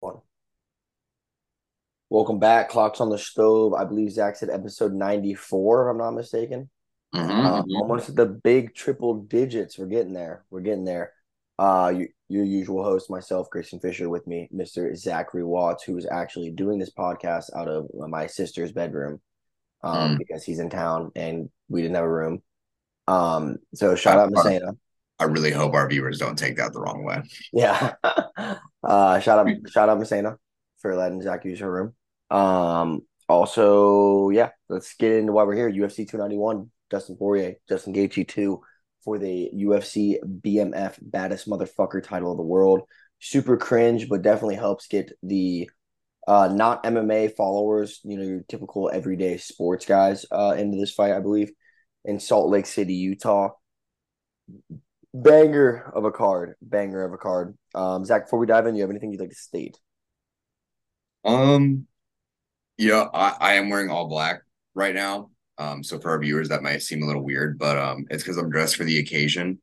One. Welcome back. Clocks on the stove. I believe Zach said episode 94, if I'm not mistaken. Mhm, Uh, mhm. almost at the big triple digits. We're getting there. We're getting there. Uh, you, your usual host, myself, Christian Fisher, with me, Mr. Zachary Watts, who is actually doing this podcast out of my sister's bedroom um, Mm. because he's in town and we didn't have a room. Um, so shout out Messina. I really hope our viewers don't take that the wrong way. Yeah. uh shout out shout out Messina for letting Zach use her room. Um also, yeah, let's get into why we're here. UFC 291, Dustin Poirier, Justin Gaethje 2 for the UFC BMF baddest motherfucker title of the world. Super cringe, but definitely helps get the uh not MMA followers, you know, your typical everyday sports guys uh into this fight, I believe, in Salt Lake City, Utah banger of a card, banger of a card. Um, Zach, before we dive in, you have anything you'd like to state? Um, yeah, I, I am wearing all black right now. Um, so for our viewers, that might seem a little weird, but um, it's because I'm dressed for the occasion,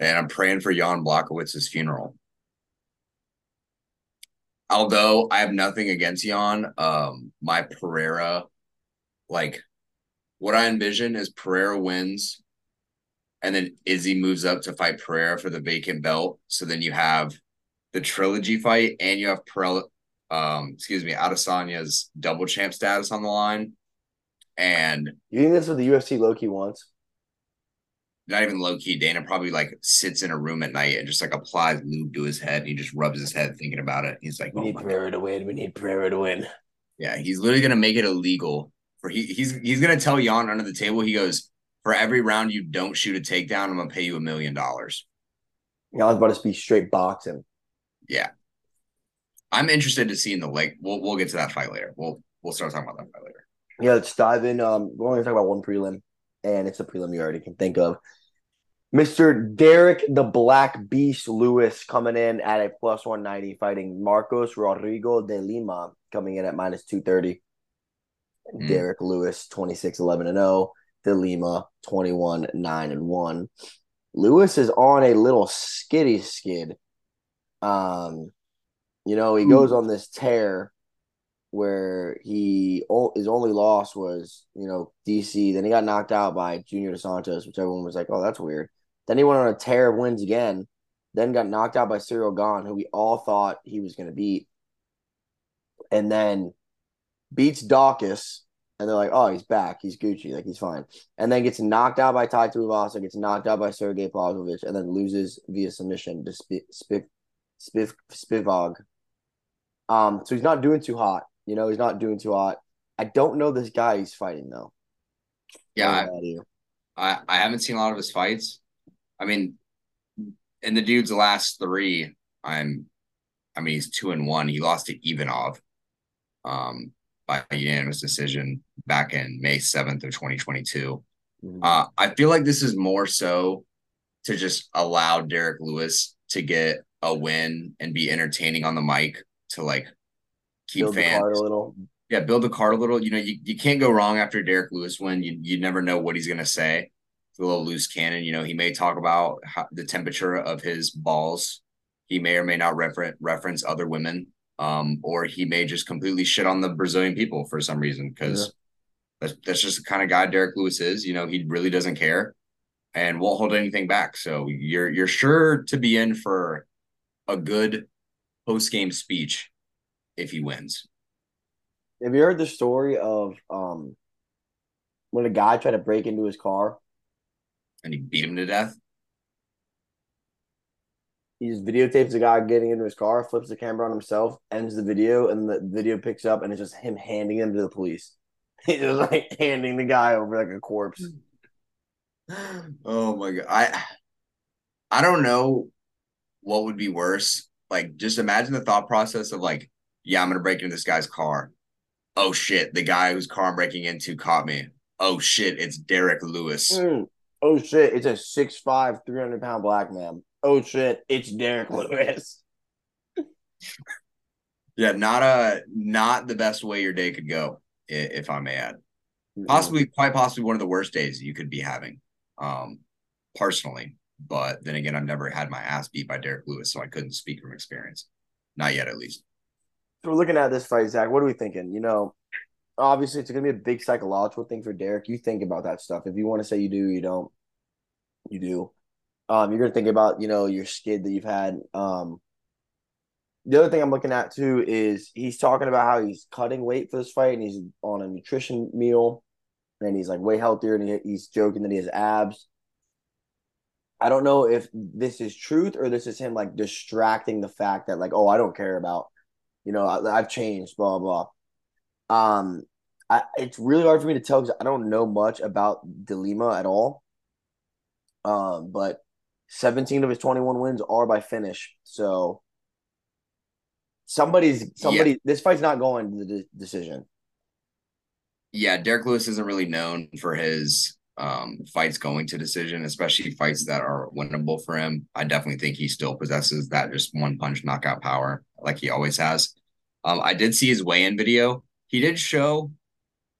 and I'm praying for Jan Blachowicz' funeral. Although I have nothing against Jan, um, my Pereira, like, what I envision is Pereira wins, and then Izzy moves up to fight Pereira for the vacant belt. So then you have the trilogy fight, and you have Pereira, um, excuse me, Adesanya's double champ status on the line, and You think this is what the UFC low key wants? not even low key. Dana probably like sits in a room at night and just like applies lube to his head. And he just rubs his head thinking about it. He's like, We oh need my Pereira to win. We need Pereira to win. Yeah, he's literally gonna make it illegal for he he's he's gonna tell Jan under the table. He goes, for every round you don't shoot a takedown, I'm gonna pay you a million dollars. Know, I was about to be straight boxing. Yeah, I'm interested to see in the leg. We'll we'll get to that fight later. We'll we'll start talking about that fight later. Yeah, let's dive in. Um, we're only gonna talk about one prelim, and it's a prelim you already can think of. Mr. Derrick the Black Beast Lewis coming in at a plus 190, fighting Marcos Rodrigo de Lima coming in at minus 230. Mm. Derrick Lewis 26 11 and 0, de Lima 21 9 and 1. Lewis is on a little skiddy skid. Um, you know, he goes on this tear where he his only loss was you know DC. Then he got knocked out by Junior Dos Santos, which everyone was like, "Oh, that's weird." Then he went on a tear of wins again. Then got knocked out by Ciryl Gane, who we all thought he was going to beat, and then beats Daukaus. And they're like, "Oh, he's back. He's Gucci. Like he's fine." And then gets knocked out by Tai Tuivasa, gets knocked out by Sergey Pavlovich, and then loses via submission to Spiv Spiv Spiv Spivog. Um, so he's not doing too hot. You know, he's not doing too hot. I don't know this guy he's fighting though. Yeah, I I, don't know about you. I I haven't seen a lot of his fights. I mean, in the dude's last three, I'm, I mean, he's two and one. He lost to Ivanov, um, by unanimous decision back in May seventh of twenty twenty two. Mhm. Uh, I feel like this is more so to just allow Derrick Lewis to get a win and be entertaining on the mic to like keep Build the fans. card a little. Yeah, build the card a little. You know, you, you can't go wrong after Derrick Lewis win. You you never know what he's gonna say. It's a little loose cannon. You know, he may talk about how, the temperature of his balls. He may or may not refer- reference other women, um, or he may just completely shit on the Brazilian people for some reason because that's that's just the kind of guy Derrick Lewis is. You know, he really doesn't care and won't hold anything back. So you're you're sure to be in for a good post game speech if he wins. Have you heard the story of um when a guy tried to break into his car? and he beat him to death. He just videotapes the guy getting into his car, flips the camera on himself, ends the video, and the video picks up, and it's just him handing him to the police. He's just like handing the guy over like a corpse. Oh my god. I I don't know what would be worse. Like just imagine the thought process of like, yeah, I'm gonna break into this guy's car. Oh shit, the guy whose car I'm breaking into caught me. Oh shit, it's Derrick Lewis. Mm. Oh shit, it's a 6'5", 300 pound black man. Oh shit, it's Derrick Lewis. Yeah, not a not the best way your day could go, if I may add. Possibly quite possibly one of the worst days you could be having. Um personally. But then again, I've never had my ass beat by Derrick Lewis, so I couldn't speak from experience. Not yet, at least. So we're looking at this fight, Zach. What are we thinking? You know, obviously it's going to be a big psychological thing for Derrick. You think about that stuff. If you want to say you do, you don't. You do. Um, you're to think about you know your skid that you've had. Um, the other thing I'm looking at too is he's talking about how he's cutting weight for this fight and he's on a nutrition meal and he's like way healthier and he, he's joking that he has abs. I don't know if this is truth or this is him like distracting the fact that like oh I don't care about you know I, have changed blah blah. Um, I, it's really hard for me to tell because I don't know much about De Lima at all. Um, but 17 of his 21 wins are by finish, so somebody's somebody. Yeah. This fight's not going to the de- decision. Yeah, Derrick Lewis isn't really known for his um, fights going to decision, especially fights that are winnable for him. I definitely think he still possesses that just one punch knockout power like he always has. Um, I did see his weigh in video. He did show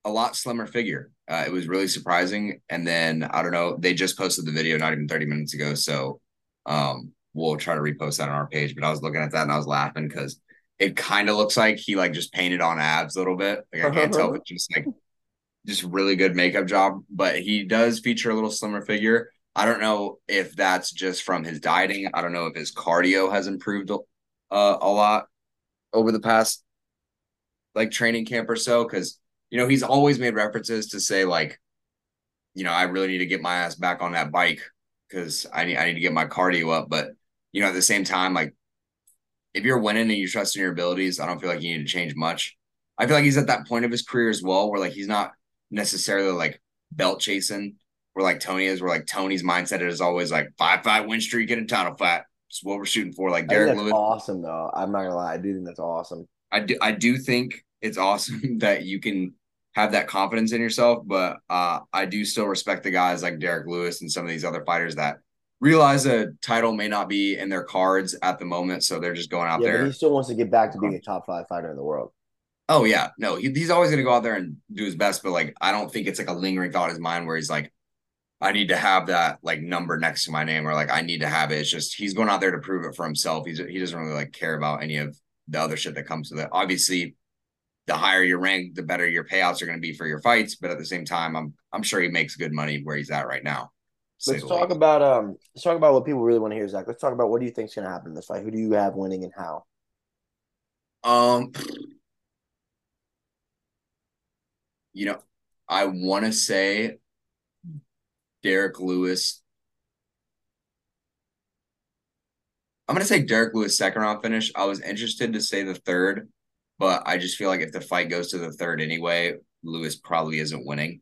a lot slimmer figure. Uh, it was really surprising. And then I don't know, they just posted the video not even 30 minutes ago. So um, we'll try to repost that on our page. But I was looking at that and I was laughing because it kind of looks like he like just painted on abs a little bit. Like I can't tell it's just like just really good makeup job, but he does feature a little slimmer figure. I don't know if that's just from his dieting. I don't know if his cardio has improved uh, a lot over the past like training camp or so because you know he's always made references to say like you know I really need to get my ass back on that bike because I need I need to get my cardio up but you know at the same time like if you're winning and you trust in your abilities, I don't feel like you need to change much. I feel like he's at that point of his career as well, where like he's not necessarily like belt chasing, where like Tony is, where like Tony's mindset is always like five five win streak and a title fight. It's what we're shooting for. Like Derrick Lewis, awesome though. I'm not gonna lie, I do think that's awesome. I do I do think it's awesome that you can have that confidence in yourself, but uh, I do still respect the guys like Derrick Lewis and some of these other fighters that realize a title may not be in their cards at the moment, so they're just going out yeah, there. he still wants to get back to being a top five fighter in the world. Oh yeah, no, he, he's always going to go out there and do his best, but like I don't think it's like a lingering thought in his mind where he's like, I need to have that like number next to my name, or like I need to have it. It's just he's going out there to prove it for himself. He's he doesn't really like care about any of the other shit that comes with it. Obviously, the higher your rank, the better your payouts are going to be for your fights. But at the same time, I'm I'm sure he makes good money where he's at right now. Let's talk about um. Let's talk about what people really want to hear, Zach. Let's talk about what do you think is going to happen in this fight. Who do you have winning and how? Um, you know, I want to say Derrick Lewis. I'm going to say Derrick Lewis second round finish. I was interested to say the third, but I just feel like if the fight goes to the third anyway, Lewis probably isn't winning.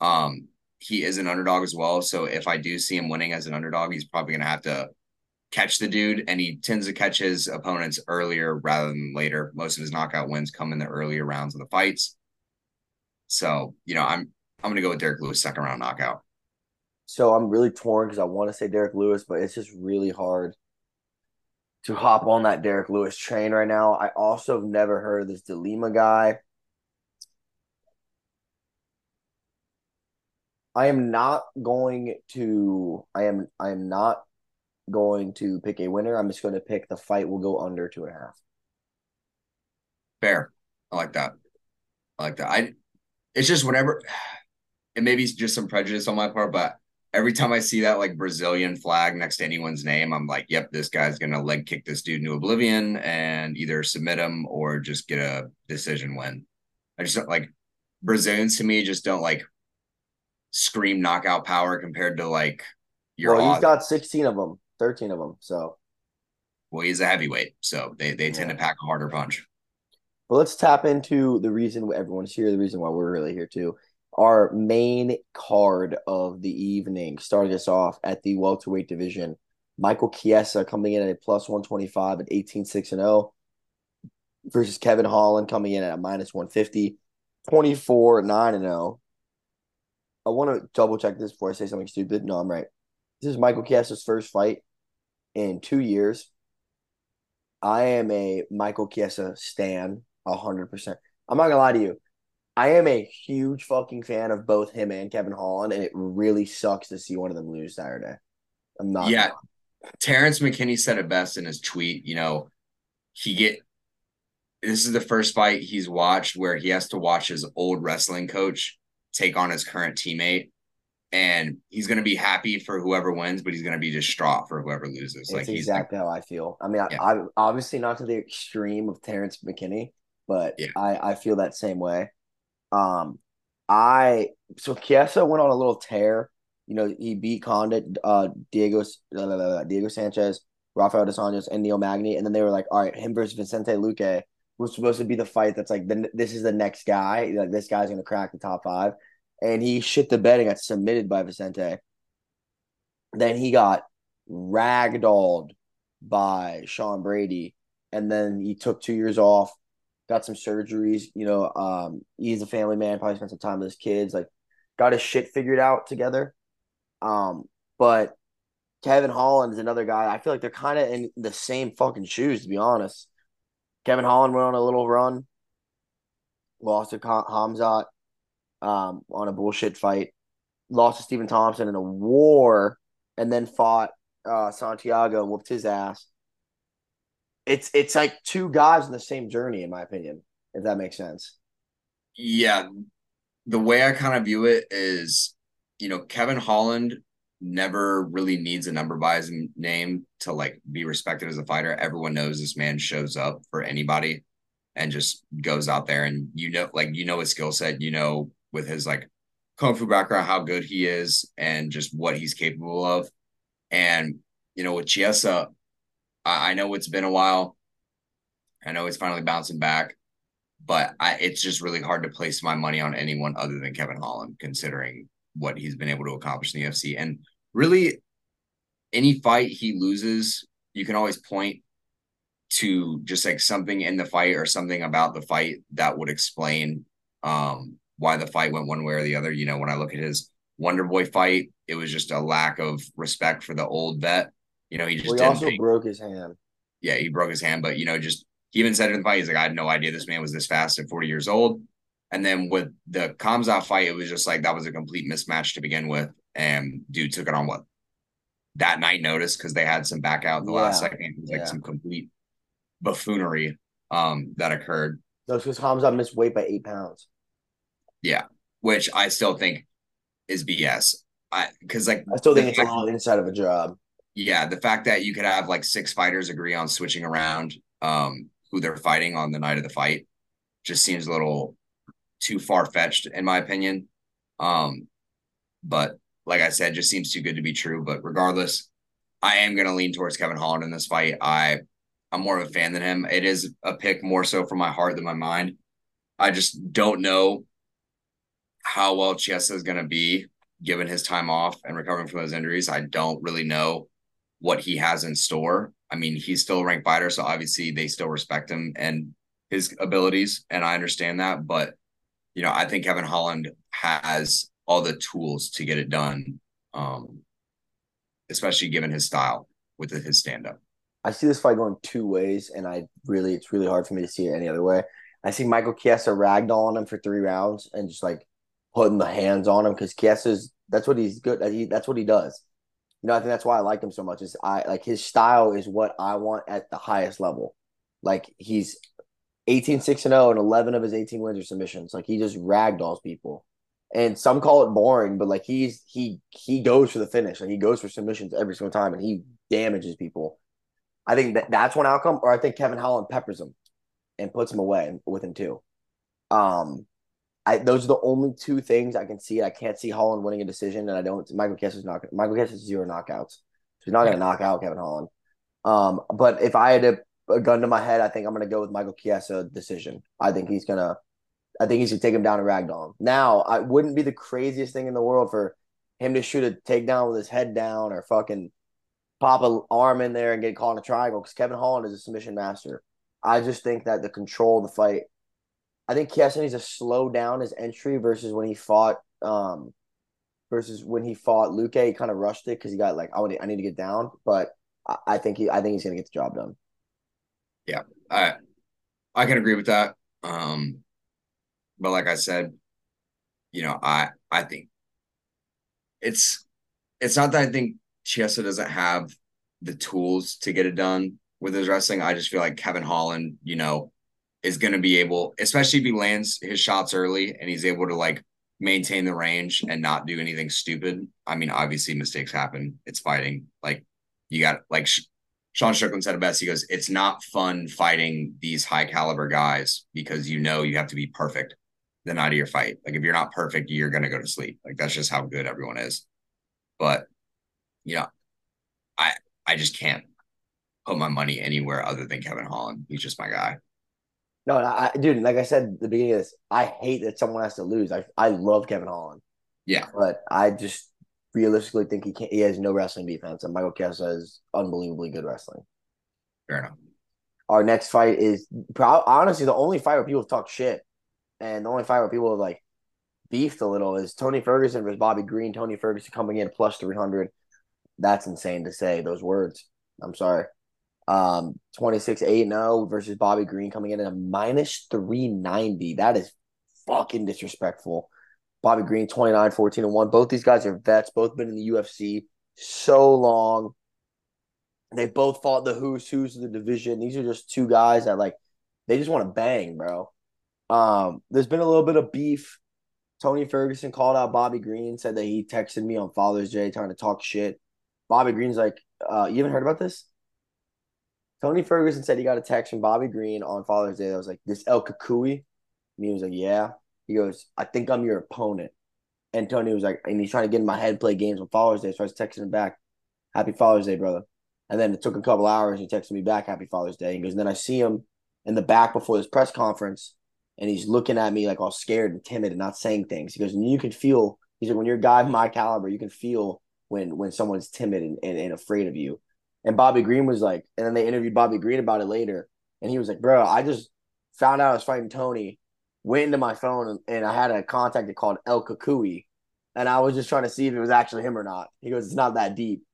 Um, he is an underdog as well. So if I do see him winning as an underdog, he's probably to have to catch the dude, and he tends to catch his opponents earlier rather than later. Most of his knockout wins come in the earlier rounds of the fights. So you know, I'm I'm to go with Derrick Lewis second round knockout. So I'm really torn because I want to say Derrick Lewis, but it's just really hard to hop on that Derrick Lewis train right now. I also have never heard of this De Lima guy. I am not going to. I am. I am not going to pick a winner. I'm just going to pick the fight will go under two and a half. Fair. I like that. I like that. I. It's just whenever, it maybe it's just some prejudice on my part, but every time I see that like Brazilian flag next to anyone's name, I'm like, yep, this guy's gonna leg kick this dude into oblivion and either submit him or just get a decision win. I just don't like Brazilians to me just don't like scream knockout power compared to like your. Well, he's got sixteen of them, thirteen of them. So. Well, he's a heavyweight, so they they tend yeah. to pack a harder punch. But let's tap into the reason everyone's here. The reason why we're really here too. Our main card of the evening, starting us off at the welterweight division. Michael Chiesa coming in at a plus 125 at 18 6 and 0 versus Kevin Holland coming in at a minus 150, 24 9 and 0. I want to double check this before I say something stupid. No, I'm right. This is Michael Chiesa's first fight in two years. I am a Michael Chiesa stan, hundred percent. I'm not gonna lie to you. I am a huge fucking fan of both him and Kevin Holland, and it really sucks to see one of them lose Saturday. I'm not. Yeah, Terrence McKinney said it best in his tweet. You know, he get this is the first fight he's watched where he has to watch his old wrestling coach take on his current teammate. And he's going to be happy for whoever wins, but he's going to be distraught for whoever loses. It's like he's exactly how I feel. I mean, I, I obviously not to the extreme of Terrence McKinney, but Yeah. I I feel that same way. Um, I so Chiesa went on a little tear. You know, he beat Condit, uh, Diego, Diego Sanchez, Rafael dos Anjos, and Neil Magny, and then they were like, all right, him versus Vicente Luque was supposed to be the fight that's like, the, this is the next guy. Like this guy's gonna crack the top five, and he shit the bed and got submitted by Vicente. Then he got ragdolled by Sean Brady, and then he took two years off, got some surgeries. You know, um, he's a family man, probably spent some time with his kids, like got his shit figured out together. Um, but Kevin Holland is another guy. I feel like they're kind of in the same fucking shoes, to be honest. Kevin Holland went on a little run, lost to Khamzat um, on a bullshit fight, lost to Stephen Thompson in a war, and then fought uh, Santiago and whooped his ass. It's it's like two guys in the same journey, in my opinion, if that makes sense. Yeah, the way I kind of view it is, you know, Kevin Holland never really needs a number by his name to like be respected as a fighter. Everyone knows this man shows up for anybody and just goes out there and you know, like you know his skill set, you know, with his like kung fu background, how good he is and just what he's capable of. And you know, with Chiesa, I, I know it's been a while. I know he's finally bouncing back but I, it's just really hard to place my money on anyone other than Kevin Holland, considering what he's been able to accomplish in the UFC. And really, any fight he loses, you can always point to just like something in the fight or something about the fight that would explain um, why the fight went one way or the other. You know, when I look at his Wonder Boy fight, it was just a lack of respect for the old vet. You know, he just well, he didn't also think- broke his hand. yeah, he broke his hand, but you know, just he even said it in the fight, he's like, I had no idea this man was this fast at 40 years old. And then with the Khamzat fight, it was just like that was a complete mismatch to begin with. And dude took it on what that night notice because they had some back out in the last second. It was like yeah. some complete buffoonery um that occurred. No, because Hamza missed weight by eight pounds. Yeah, which I still think is BS. I because like I still think it's a fact- little inside of a job. Yeah, the fact that you could have like six fighters agree on switching around um who they're fighting on the night of the fight just seems a little too far fetched in my opinion. Um but like I said, just seems too good to be true. But regardless, I am gonna lean towards Kevin Holland in this fight. I I'm more of a fan than him. It is a pick more so from my heart than my mind. I just don't know how well Chiesa is gonna be given his time off and recovering from those injuries. I don't really know what he has in store. I mean, he's still a ranked fighter, so obviously they still respect him and his abilities, and I understand that. But you know, I think Kevin Holland has all the tools to get it done, um, especially given his style with his stand up. I see this fight going two ways, and I really it's really hard for me to see it any other way. I see Michael Chiesa ragdolling him for three rounds and just like putting the hands on him because Chiesa's that's what he's good. He, that's what he does. You know, I think that's why I like him so much. Is I like his style is what I want at the highest level. Like he's 18 6 and 0 and 11 of his 18 wins are submissions. Like he just ragdolls people. And some call it boring, but like he's he he goes for the finish. Like he goes for submissions every single time and he damages people. I think that that's one outcome, or I think Kevin Holland peppers him and puts him away with him too. Um, I those are the only two things I can see. I can't see Holland winning a decision, and I don't. Michael Chiesa's not. Michael Chiesa's zero knockouts. So he's not going to knock out Kevin Holland. Um, but if I had a, a gun to my head, I think I'm going to go with Michael Chiesa decision. I think he's going to. I think he should take him down and ragdoll him. Now, I wouldn't be the craziest thing in the world for him to shoot a takedown with his head down or fucking pop an arm in there and get caught in a triangle because Kevin Holland is a submission master. I just think that the control of the fight. I think Chiesa needs to slow down his entry versus when he fought um versus when he fought Luque. He kind of rushed it because he got like I want I need to get down, but I, I think he I think he's gonna get the job done. Yeah, I I can agree with that. Um, but like I said, you know, I I think it's it's not that I think Chiesa doesn't have the tools to get it done with his wrestling. I just feel like Kevin Holland, you know, is going to be able, especially if he lands his shots early and he's able to like maintain the range and not do anything stupid. I mean, obviously mistakes happen. It's fighting. Like you got like Sean Strickland said it best. He goes, "It's not fun fighting these high caliber guys because you know you have to be perfect the night of your fight. Like if you're not perfect, you're gonna go to sleep. Like that's just how good everyone is. But yeah, I I just can't put my money anywhere other than Kevin Holland. He's just my guy. No, I, dude, like I said at the beginning of this, I hate that someone has to lose. I I love Kevin Holland. Yeah. But I just realistically think he can't he has no wrestling defense and Michael Chiesa is unbelievably good wrestling. Fair enough. Our next fight is honestly the only fight where people talk shit. And the only fight where people have like beefed a little is Tony Ferguson versus Bobby Green. Tony Ferguson coming in plus three hundred. That's insane to say those words. I'm sorry. Um, 26 8 0 versus Bobby Green coming in at a minus 390. That is fucking disrespectful. Bobby Green 29 14 and 1. Both these guys are vets, both been in the UFC so long. They both fought the who's who's of the division. These are just two guys that like they just want to bang, bro. Um, there's been a little bit of beef. Tony Ferguson called out Bobby Green, said that he texted me on Father's Day trying to talk shit. Bobby Green's like, uh, you haven't heard about this? Tony Ferguson said he got a text from Bobby Green on Father's Day that was like, this El Cucuy. And he was like, yeah. He goes, I think I'm your opponent. And Tony was like, and he's trying to get in my head, play games on Father's Day. So I was texting him back, Happy Father's Day, brother. And then it took a couple hours. He texted me back, Happy Father's Day. He goes, and then I see him in the back before this press conference, and he's looking at me like all scared and timid and not saying things. He goes, and you can feel, he's like, when you're a guy of my caliber, you can feel when when someone's timid and, and, and afraid of you. And Bobby Green was like, and then they interviewed Bobby Green about it later. And he was like, bro, I just found out I was fighting Tony, went into my phone and, and I had a contact called El Cucuy. And I was just trying to see if it was actually him or not. He goes, it's not that deep.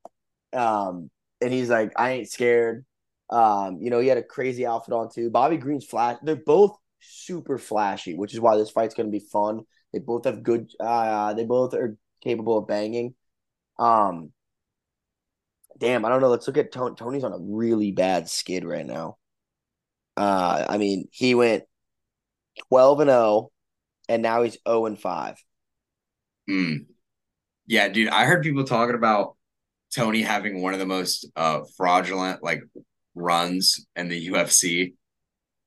Um, and he's like, I ain't scared. Um, you know, he had a crazy outfit on too. Bobby Green's flash. They're both super flashy, which is why this fight's going to be fun. They both have good. Uh, they both are capable of banging. Um, damn, I don't know. Let's look at Tony. Tony's on a really bad skid right now. Uh, I mean, he went twelve and 0, and now he's 0 and five. Hmm. Yeah, dude. I heard people talking about Tony having one of the most uh fraudulent like runs in the UFC.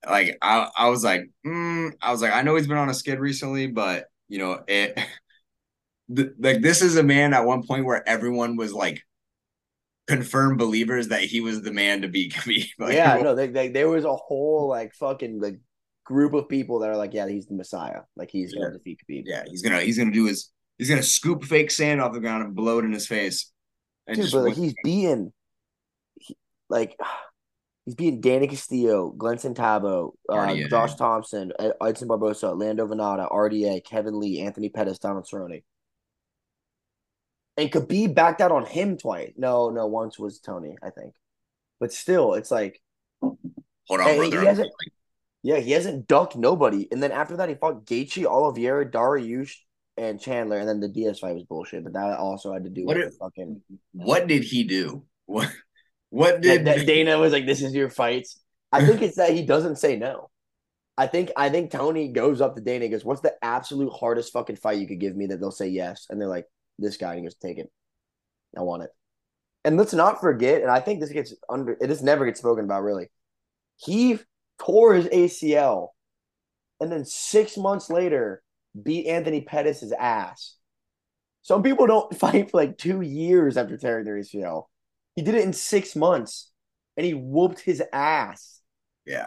Like I, I was like, mm, I was like, I know he's been on a skid recently, but you know it. like this is a man at one point where everyone was like confirmed believers that he was the man to beat Khabib. Like, yeah, no, they, they, there was a whole like fucking like group of people that are like, yeah, he's the Messiah. Like he's yeah. gonna defeat Khabib. Yeah, he's gonna he's gonna do his he's gonna scoop fake sand off the ground and blow it in his face. Dude, but like, he's being he, like he's beating Danny Castillo, Gleison Tibau, uh, Josh Thompson, Edson Barbosa, Lando Vannata, RDA, Kevin Lee, Anthony Pettis, Donald Cerrone. And Khabib backed out on him twice. No, no, once was Tony, I think. But still, it's like hold on, brother. He hasn't, yeah, he hasn't ducked nobody. And then after that, he fought Gaethje, Oliveira, Dariush, and Chandler. And then the Diaz fight was bullshit. But that also had to do what with did, fucking. What did he do? What? What did that, that Dana was like? This is your fights. I think it's that he doesn't say no. I think I think Tony goes up to Dana and goes, "What's the absolute hardest fucking fight you could give me that they'll say yes?" And they're like, this guy and he goes, take it. I want it. And let's not forget, and I think this gets under it just never gets spoken about really. He tore his ACL and then six months later beat Anthony Pettis' ass. Some people don't fight for like two years after tearing their ACL. He did it in six months and he whooped his ass. Yeah.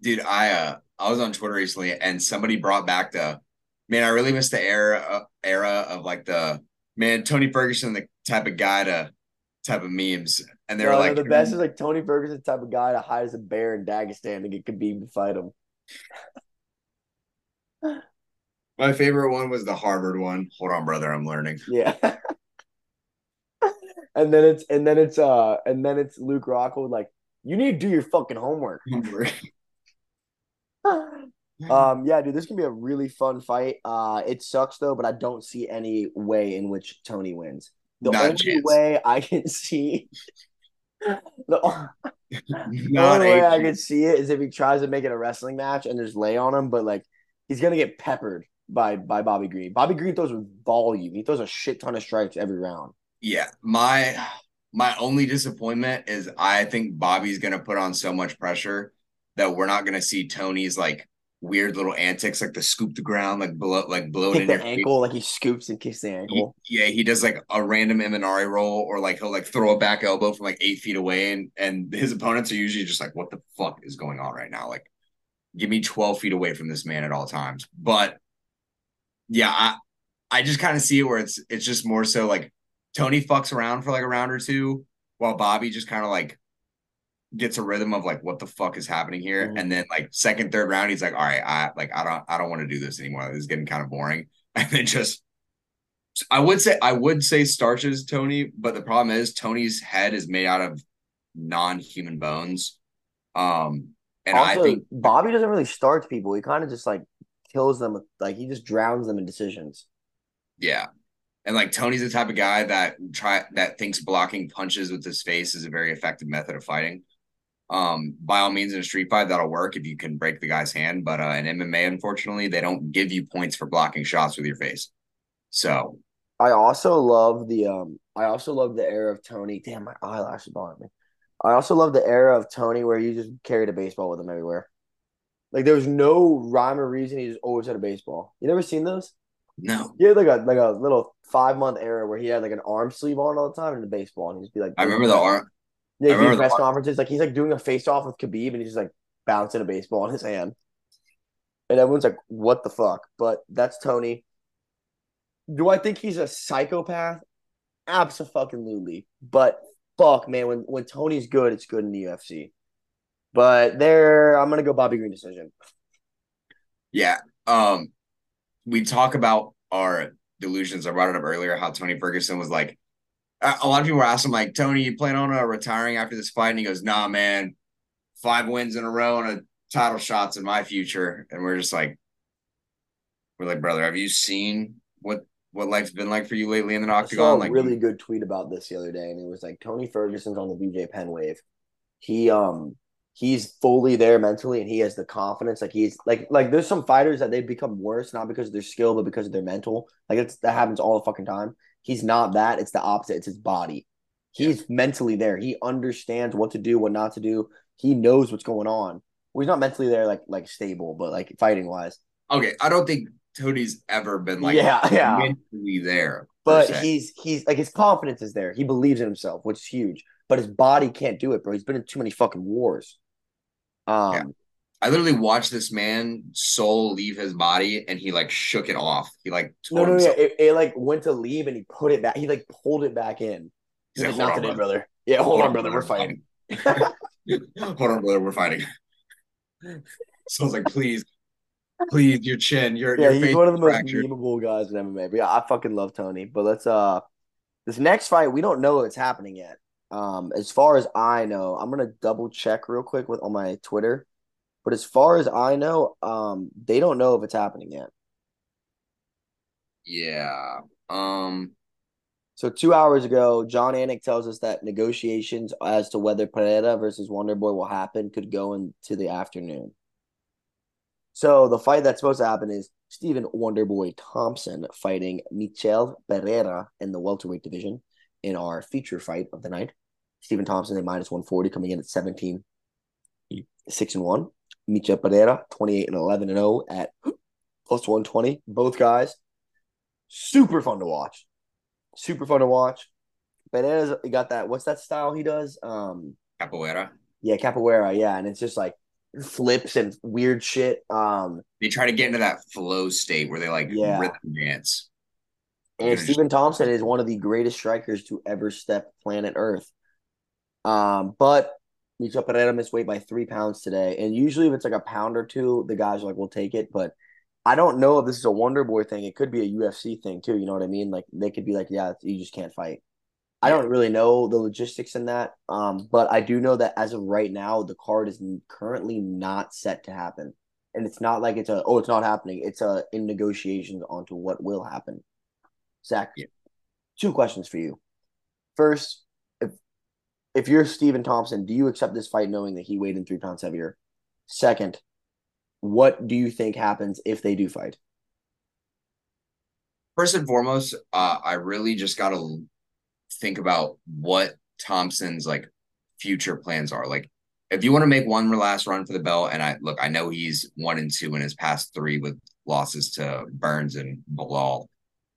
Dude, I uh I was on Twitter recently and somebody brought back the man, I really miss the era uh, era of like the man, Tony Ferguson, the type of guy to type of memes. And they were like, the best is like Tony Ferguson type of guy to hide as a bear in Dagestan to get Khabib to fight him. My favorite one was the Harvard one. Hold on, brother, I'm learning. Yeah. and then it's and then it's uh and then it's Luke Rockhold like, you need to do your fucking homework. Um, yeah, dude, this can be a really fun fight. Uh, it sucks though, but I don't see any way in which Tony wins. The Not only way I can see the the only way I can see it is if he tries to make it a wrestling match and there's lay on him, but like he's gonna get peppered by by Bobby Green. Bobby Green throws with volume. He throws a shit ton of strikes every round. Yeah, my my only disappointment is I think Bobby's gonna put on so much pressure that we're not gonna see Tony's like weird little antics, like the scoop the ground, like blow, like blow it in the your face. ankle, like he scoops and kicks the ankle. He- yeah, he does like a random Imanari roll, or like he'll like throw a back elbow from like eight feet away, and and his opponents are usually just like, "What the fuck is going on right now?" Like, give me twelve feet away from this man at all times. But yeah, I I just kind of see it where it's it's just more so like Tony fucks around for like a round or two, while Bobby just kind of like gets a rhythm of like what the fuck is happening here, Mhm. and then like second third round, he's like, "All right, I like I don't I don't want to do this anymore. This is getting kind of boring," and then just I would say I would say starches Tony, but the problem is Tony's head is made out of non-human bones. Um and also, I think Bobby doesn't really starch people. He kind of just like kills them. With, like he just drowns them in decisions. yeah. And like Tony's the type of guy that try that thinks blocking punches with his face is a very effective method of fighting. Um, by all means, in a street fight, that'll work if you can break the guy's hand. But uh, in MMA, unfortunately, they don't give you points for blocking shots with your face. So I also love the um. I also love the era of Tony. Damn, my eyelashes bothering me. I also love the era of Tony where he just carried a baseball with him everywhere. Like there was no rhyme or reason. He just always had a baseball. You never seen those? no, He had like a like a little five month era where he had like an arm sleeve on all the time and a baseball, and he'd just be like, I remember the arm. Yeah, do press conferences. Like he's like doing a face off with Khabib, and he's just like bouncing a baseball in his hand, and everyone's like, "What the fuck?" But that's Tony. Do I think he's a psychopath? Absolutely. But fuck, man, when when Tony's good, it's good in the UFC. But there, I'm gonna go Bobby Green decision. Yeah. Um, we talk about our delusions. I brought it up earlier how Tony Ferguson was like, a lot of people were asking, like, Tony, you plan on uh, retiring after this fight? And he goes, nah, man, five wins in a row and a title shots in my future. And we're just like, we're like, brother, have you seen what what life's been like for you lately in the I saw octagon? a Like, really good tweet about this the other day, and it was like Tony Ferguson's on the BJ Penn wave. He um he's fully there mentally, and he has the confidence. Like he's like like there's some fighters that they become worse not because of their skill, but because of their mental. Like it's that happens all the fucking time. He's not that. It's the opposite. It's his body. He's mentally there. He understands what to do, what not to do. He knows what's going on. Well, he's not mentally there, like like stable, but like fighting wise. okay, I don't think Tony's ever been like Yeah, yeah. mentally there. But he's he's like his confidence is there. He believes in himself, which is huge. But his body can't do it, bro. He's been in too many fucking wars. Um, Yeah. I literally watched this man soul leave his body and he like shook it off. He like no, no, yeah. It, it like went to leave and he put it back. He like pulled it back in. He's He's like, not today, brother. brother. Yeah, hold, on, brother. We're fighting. Hold on, brother. We're fighting. So I was like, please, please, your chin, your Yeah, your he's one of the most fractured. memeable guys in MMA. But yeah, I fucking love Tony. But let's uh this next fight, we don't know if it's happening yet. Um, as far as I know, I'm gonna double check real quick with on my Twitter. But as far as I know, um, they don't know if it's happening yet. Yeah. Um. So two hours ago, Jon Anik tells us that negotiations as to whether Pereira versus Wonderboy will happen could go into the afternoon. So the fight that's supposed to happen is Stephen Wonderboy Thompson fighting Michel Pereira in the welterweight division in our feature fight of the night. Stephen Thompson at minus 140 coming in at 17, 6 and 1. Michel Pereira 28 and 11 and 0 at plus 120. Both guys super fun to watch super fun to watch. Pereira's got that. What's that style he does? Um, Capoeira. yeah, capoeira. Yeah, and it's just like flips and weird shit. Um, They try to get into that flow state where they like Yeah. rhythm dance. and Stephen Thompson is one of the greatest strikers to ever step planet Earth. Um, but Michel Pereira missed weight by three pounds today, and usually if it's like a pound or two, the guys are like, "We'll take it." But I don't know if this is a Wonder Boy thing. It could be a UFC thing too. You know what I mean? Like they could be like, "Yeah, you just can't fight." I don't really know the logistics in that, um, but I do know that as of right now, the card is currently not set to happen, and it's not like it's a oh, it's not happening. It's a in negotiations onto what will happen. Zach, Yeah. two questions for you. First, if you're Stephen Thompson, do you accept this fight knowing that he weighed in three pounds heavier? Second, what do you think happens if they do fight? First and foremost, uh, I really just got to think about what Thompson's like future plans are. Like, if you want to make one last run for the belt, and I look, I know he's one and two in his past three with losses to Burns and Belal,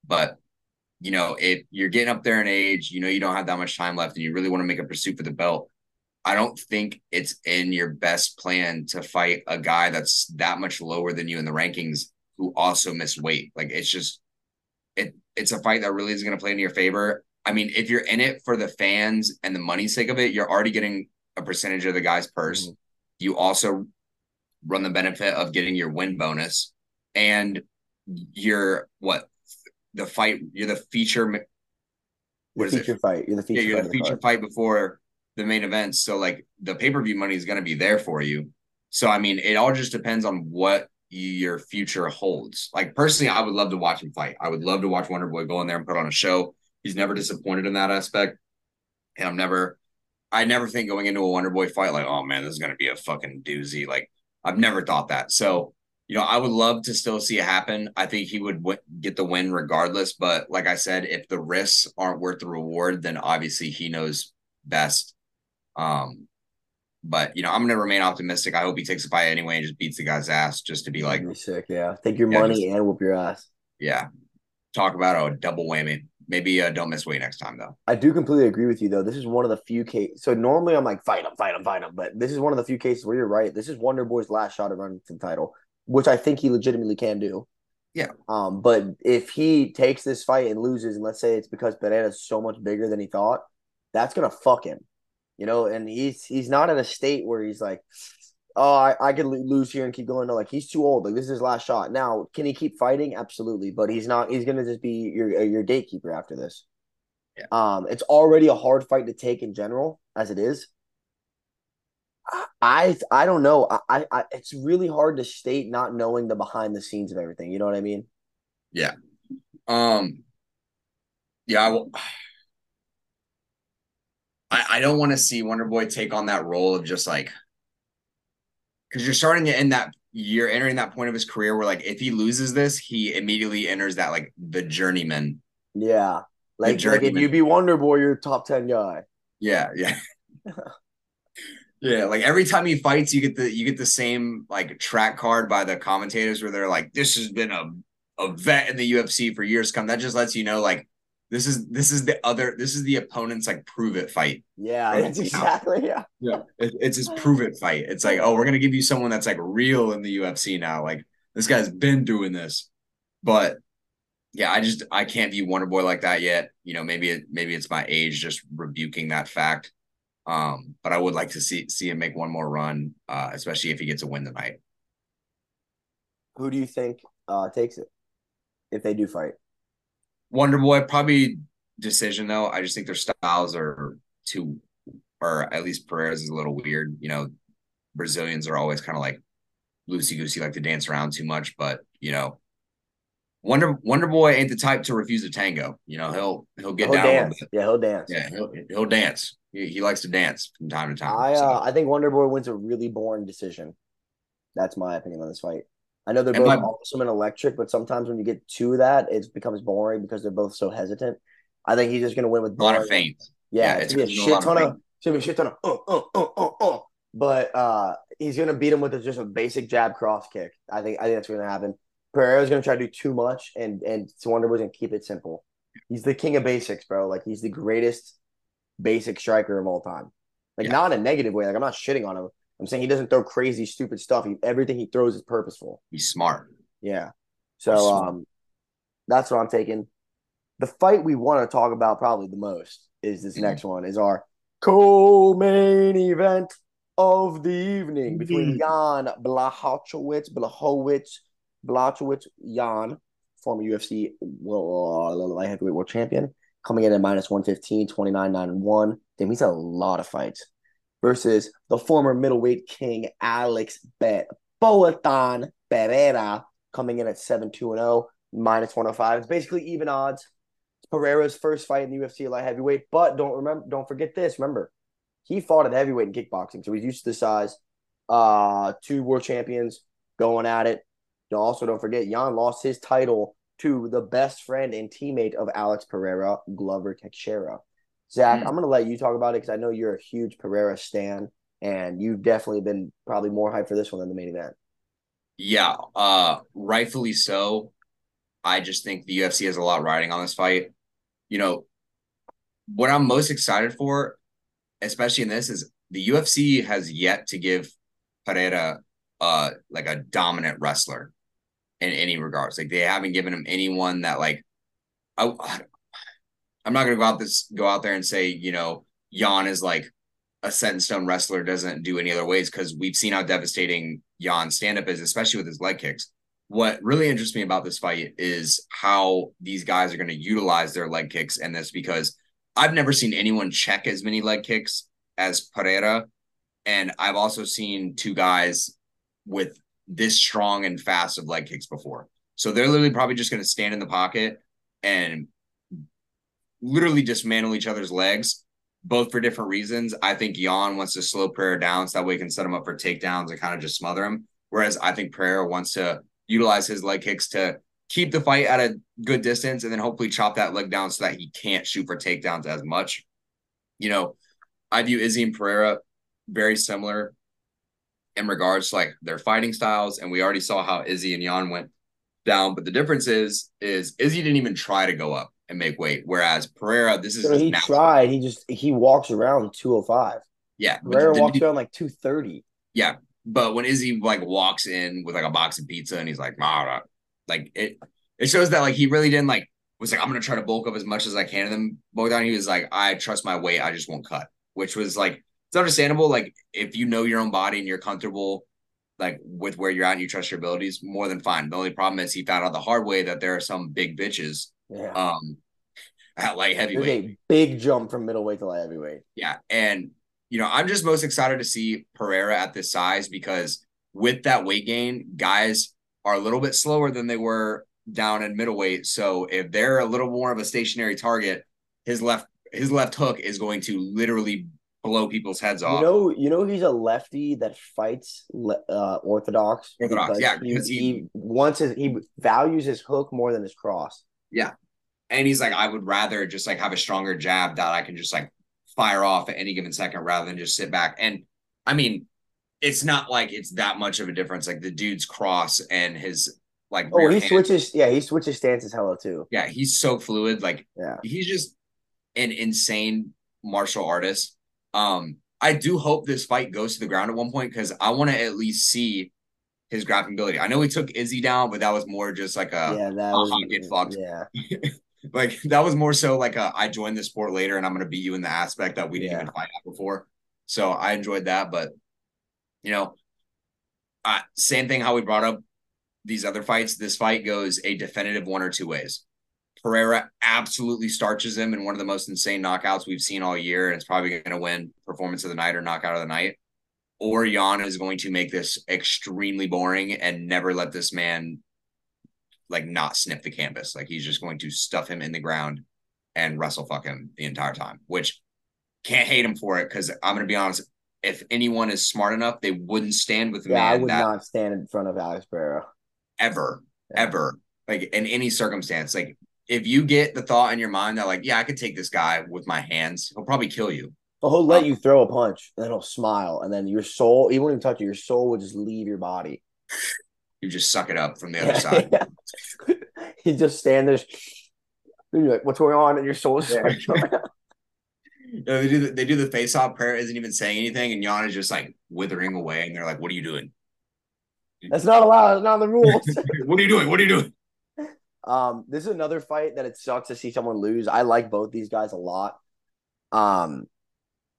but you know, if you're getting up there in age, you know, you don't have that much time left, and you really want to make a pursuit for the belt. I don't think it's in your best plan to fight a guy that's that much lower than you in the rankings who also missed weight. Like it's just it it's a fight that really is going to play in your favor. I mean, if you're in it for the fans and the money sake of it, you're already getting a percentage of the guy's purse. Mm-hmm. You also run the benefit of getting your win bonus and you're what the fight you're the feature what the feature it? fight you're the feature yeah, you're the feature fight before the main event. So like the pay per view money is going to be there for you. So I mean, it all just depends on what your future holds. Like personally, I would love to watch him fight. I would love to watch Wonder Boy go in there and put on a show. He's never disappointed in that aspect, and I'm never. I never think going into a Wonder Boy fight like, oh man, this is going to be a fucking doozy. Like I've never thought that. So you know, I would love to still see it happen. I think he would w- get the win regardless. But like I said, if the risks aren't worth the reward, then obviously he knows best. Um, but you know, I'm gonna remain optimistic. I hope he takes a fight anyway and just beats the guy's ass just to be like be sick. Yeah, take your yeah, money just, and whoop your ass. Yeah, talk about a double whammy. Maybe uh, don't miss weight next time though. I do completely agree with you though. This is one of the few cases. So normally I'm like fight him, fight him, fight him. But this is one of the few cases where you're right. This is Wonder Boy's last shot at running for the title, which I think he legitimately can do. Yeah. Um, but if he takes this fight and loses, and let's say it's because Pereira's so much bigger than he thought, that's gonna fuck him you know, and he's he's not in a state where he's like, oh, I, I could lose here and keep going. No, like he's too old. Like this is his last shot. Now, can he keep fighting? Absolutely, but he's not. He's gonna just be your your gatekeeper after this. Yeah. Um, it's already a hard fight to take in general, as it is. I I don't know. I, I it's really hard to state not knowing the behind the scenes of everything. You know what I mean? Yeah. Um. Yeah. I will. I, I don't want to see Wonder Boy take on that role of just like because you're starting to end that you're entering that point of his career where like if he loses this, he immediately enters that like the journeyman. Yeah. Like, like if you be Wonder Boy, you're top 10 guy. Yeah, yeah. yeah, like every time he fights, you get the you get the same like track card by the commentators where they're like, This has been a a vet in the UFC for years come. That just lets you know like this is this is the other this is the opponent's like prove it fight. Yeah, right? that's exactly yeah. Yeah, it, it's his prove it fight. It's like oh, we're gonna give you someone that's like real in the UFC now. Like this guy's been doing this, but yeah, I just I can't view Wonder Boy like that yet. You know, maybe it maybe it's my age just rebuking that fact. Um, but I would like to see see him make one more run, uh, especially if he gets a win tonight. Who do you think uh, takes it if they do fight? Wonder Boy probably decision though. I just think their styles are too, or at least Pereira's is a little weird. You know, Brazilians are always kind of like loosey goosey, like to dance around too much. But you know, Wonder Wonder Boy ain't the type to refuse a tango. You know, he'll he'll get he'll down. Dance. Yeah, he'll dance. Yeah, he'll he'll dance. He, he likes to dance from time to time. I uh. I think Wonder Boy wins a really boring decision. That's my opinion on this fight. I know they're and both my, awesome and electric, but sometimes when you get to that, it becomes boring because they're both so hesitant. I think he's just going to win with a lot of feints. Yeah, yeah it's, to be a shit ton of, it's gonna be a shit ton of uh, uh, uh, uh, uh. But uh, he's going to beat him with just a basic jab cross kick. I think I think that's going to happen. Pereira's going to try to do too much, and and Wonder Boy's going to keep it simple. He's the king of basics, bro. Like he's the greatest basic striker of all time. Like yeah. not in a negative way. Like I'm not shitting on him. I'm saying he doesn't throw crazy, stupid stuff. He, everything he throws is purposeful. He's smart. Yeah. So um, that's what I'm taking. The fight we want to talk about probably the most is this mm-hmm. next one. Is our co-main event of the evening between mm-hmm. Jan Blachowicz, Blachowicz, Blachowicz, Jan, former UFC well, uh, light heavyweight world champion, coming in at minus 115, 29, 9, and 1. Damn, he's a lot of fights versus the former middleweight king Alex Bet Poatan Pereira coming in at 7 2 0, minus 105. It's basically even odds. It's Pereira's first fight in the UFC light heavyweight, but don't remember, don't forget this. Remember, he fought at heavyweight in kickboxing, so he's used to the size. Uh, two world champions going at it. Also, don't forget, Jan lost his title to the best friend and teammate of Alex Pereira, Glover Teixeira. Zach, mm. I'm going to let you talk about it because I know you're a huge Pereira stan, and you've definitely been probably more hyped for this one than the main event. Yeah, uh, rightfully so. I just think the UFC has a lot riding on this fight. You know, what I'm most excited for, especially in this, is the UFC has yet to give Pereira uh like a dominant wrestler in any regards. Like they haven't given him anyone that like I I'm not gonna go out this go out there and say, you know, Jan is like a set in stone wrestler doesn't do any other ways because we've seen how devastating Jan stand up is, especially with his leg kicks. What really interests me about this fight is how these guys are going to utilize their leg kicks and this because I've never seen anyone check as many leg kicks as Pereira. And I've also seen two guys with this strong and fast of leg kicks before. So they're literally probably just going to stand in the pocket and literally dismantle each other's legs, both for different reasons. I think Jan wants to slow Prayer down so that way he can set him up for takedowns and kind of just smother him. Whereas I think Prayer wants to utilize his leg kicks to keep the fight at a good distance and then hopefully chop that leg down so that he can't shoot for takedowns as much. You know, I view Izzy and Pereira very similar in regards to like their fighting styles. And we already saw how Izzy and Jan went down. But the difference is, is Izzy didn't even try to go up and make weight. Whereas Pereira, this is so he tried. He just he walks around 205. Yeah. Pereira walks around like 230. Yeah. But when Izzy like walks in with like a box of pizza and he's like, Mara, like it it shows that like he really didn't like was like, I'm gonna try to bulk up as much as I can. And then down. he was like, I trust my weight, I just won't cut, which was like it's understandable. Like if you know your own body and you're comfortable like with where you're at and you trust your abilities, more than fine. The only problem is he found out the hard way that there are some big bitches yeah. um at light heavyweight. a big jump from middleweight to light heavyweight. Yeah. And you know, I'm just most excited to see Pereira at this size because with that weight gain, guys are a little bit slower than they were down in middleweight. So if they're a little more of a stationary target, his left his left hook is going to literally blow people's heads off. You know, you know, he's a lefty that fights uh, orthodox. Orthodox, yeah, because he, he wants his he values his hook more than his cross. Yeah, and he's like, I would rather just like have a stronger jab that I can just like fire off at any given second rather than just sit back. And I mean, it's not like it's that much of a difference. Like the dude's cross and his like oh he hand. switches yeah he switches stances hello too yeah he's so fluid like yeah he's just an insane martial artist um, I do hope this fight goes to the ground at one point because I want to at least see his grappling ability. I know he took Izzy down, but that was more just like a yeah, that was, get fucked. Yeah. like that was more so like a I joined the sport later and I'm gonna beat you in the aspect that we didn't yeah. even fight out before. So I enjoyed that, but you know, uh, same thing how we brought up these other fights. This fight goes a definitive one or two ways. Pereira absolutely starches him in one of the most insane knockouts we've seen all year, and it's probably going to win performance of the night or knockout of the night. Or Jan is going to make this extremely boring and never let this man like not sniff the canvas. Like he's just going to stuff him in the ground and wrestle fuck him the entire time, which can't hate him for it because I'm going to be honest. If anyone is smart enough, they wouldn't stand with yeah, man. I would not stand in front of Alex Pereira ever, yeah. ever, like in any circumstance. Like if you get the thought in your mind that like, yeah, I could take this guy with my hands, he'll probably kill you. But he'll let um, you throw a punch, and then he'll smile, and then your soul, he won't even touch you. Your soul will just leave your body. You just suck it up from the other side. you just stand there. You're like, what's going on? And your soul is yeah. No, they do the, they do the face off. Prayer isn't even saying anything, and Jan is just like withering away, and they're like, "What are you doing?" That's not allowed. That's not the rules. what are you doing? What are you doing? Um, this is another fight that it sucks to see someone lose. I like both these guys a lot. Um,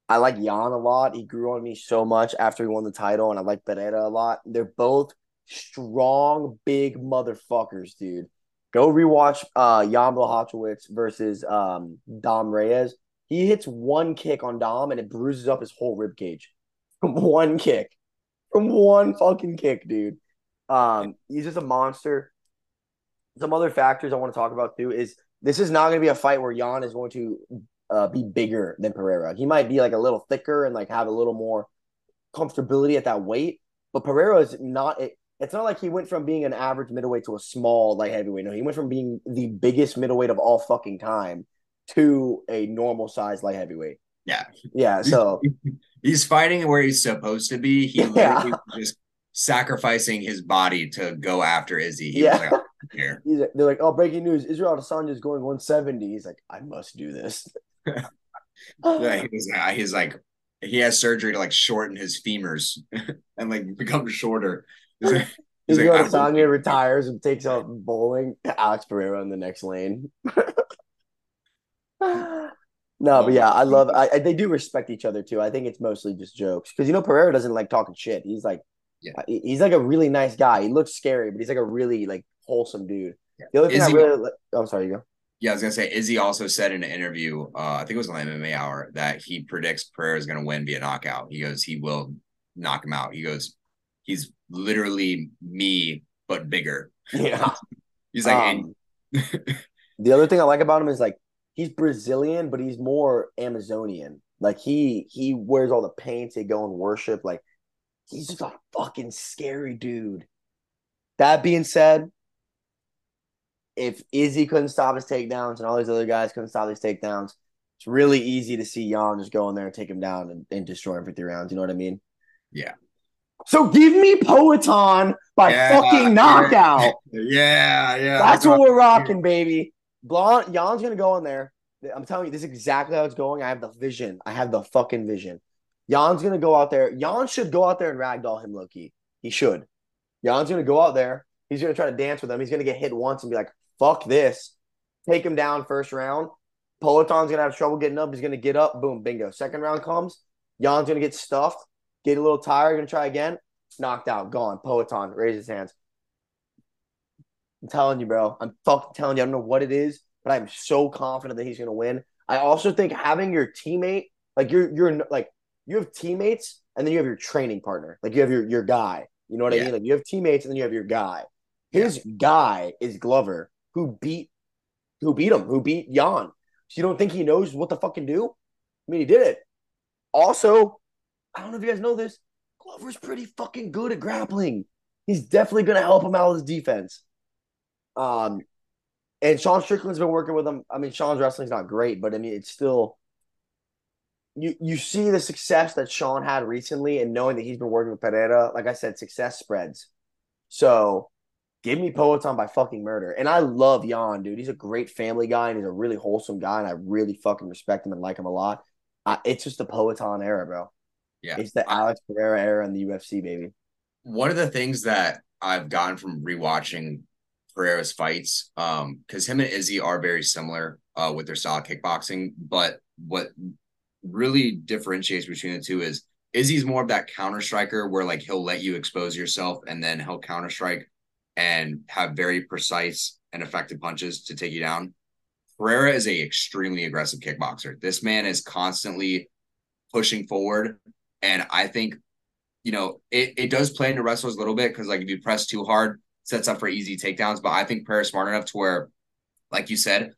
I like Jan a lot. He grew on me so much after he won the title, and I like Pereira a lot. They're both strong, big motherfuckers, dude. Go rewatch uh Jan Blachowicz versus um Dom Reyes. He hits one kick on Dom and it bruises up his whole rib cage from one kick. From one fucking kick, dude. Um, he's just a monster some other factors I want to talk about too is this is not going to be a fight where Jan is going to uh, be bigger than Pereira. He might be like a little thicker and like have a little more comfortability at that weight. But Pereira is not. It, it's not like he went from being an average middleweight to a small light heavyweight. No, he went from being the biggest middleweight of all fucking time to a normal size light heavyweight. Yeah. Yeah. So he's fighting where he's supposed to be. He Yeah. literally just sacrificing his body to go after Izzy. He Yeah. was like, "I don't care. he's, they're like, oh, breaking news: Israel Adesanya is going 170. He's like, I must do this. Yeah, he was, uh, he's like, he has surgery to like shorten his femurs and like become shorter. He's like, he's Israel like, Adesanya retires and takes out bowling. Alex Pereira in the next lane. no, but yeah, I love. I, I they do respect each other too. I think it's mostly just jokes because you know Pereira doesn't like talking shit. He's like, Yeah. he's like a really nice guy. He looks scary, but he's like a really like wholesome dude. Yeah. The other thing Izzy- I really, like, oh, I'm sorry, you go. Yeah, I was gonna say Izzy also said in an interview, uh, I think it was on the MMA Hour, that he predicts Pereira is gonna win via knockout. He goes, he will knock him out. He goes, he's literally me but bigger. Yeah. He's like, Um, the other thing I like about him is like he's Brazilian, but he's more Amazonian. Like he he wears all the paints. They go and worship. Like he's just a fucking scary dude. That being said, if Izzy couldn't stop his takedowns and all these other guys couldn't stop his takedowns, it's really easy to see Jan just go in there and take him down and, and destroy him for three rounds. You know what I mean? Yeah. So give me Poatan by Yeah, fucking knockout. yeah, yeah. That's what we're rocking, baby. Blonde Jan's gonna go in there. I'm telling you, this is exactly how it's going. I have the vision. I have the fucking vision. Jan's gonna go out there. Jan should go out there and ragdoll him Loki. He should. Jan's gonna go out there. He's gonna try to dance with him. He's gonna get hit once and be like, "Fuck this." Take him down first round. Poatan's gonna have trouble getting up. He's gonna get up. Boom, bingo. Second round comes. Jan's gonna get stuffed. Get a little tired. Gonna try again. Knocked out. Gone. Peloton. Raise his hands. I'm telling you, bro. I'm fucking telling you. I don't know what it is, but I'm so confident that he's gonna win. I also think having your teammate, like you're you're like you have teammates and then you have your training partner. Like you have your your guy. You know what I mean? Like you have teammates and then you have your guy. His guy is Glover, who beat who beat him, who beat Jan. So you don't think he knows what the fucking do? I mean, he did it. Also, I don't know if you guys know this. Glover's pretty fucking good at grappling. He's definitely gonna help him out with his defense. Um, and Sean Strickland's been working with him. I mean, Sean's wrestling's not great, but I mean, it's still you you see the success that Sean had recently, and knowing that he's been working with Pereira. Like I said, success spreads. So give me Poatan by fucking murder. And I love Jan, dude. He's a great family guy, and he's a really wholesome guy, and I really fucking respect him and like him a lot. I, it's just the Poatan era, bro. Yeah. It's the I- Alex Pereira era in the UFC, baby. one of the things that I've gotten from rewatching Pereira's fights, um, because him and Izzy are very similar uh with their style of kickboxing, but what really differentiates between the two is Izzy's more of that counter striker where like he'll let you expose yourself and then he'll counter strike and have very precise and effective punches to take you down. Pereira is a extremely aggressive kickboxer. This man is constantly pushing forward. And I think you know, it, it does play into wrestlers a little bit because like if you press too hard, sets up for easy takedowns. But I think Pereira's smart enough to where, like you said,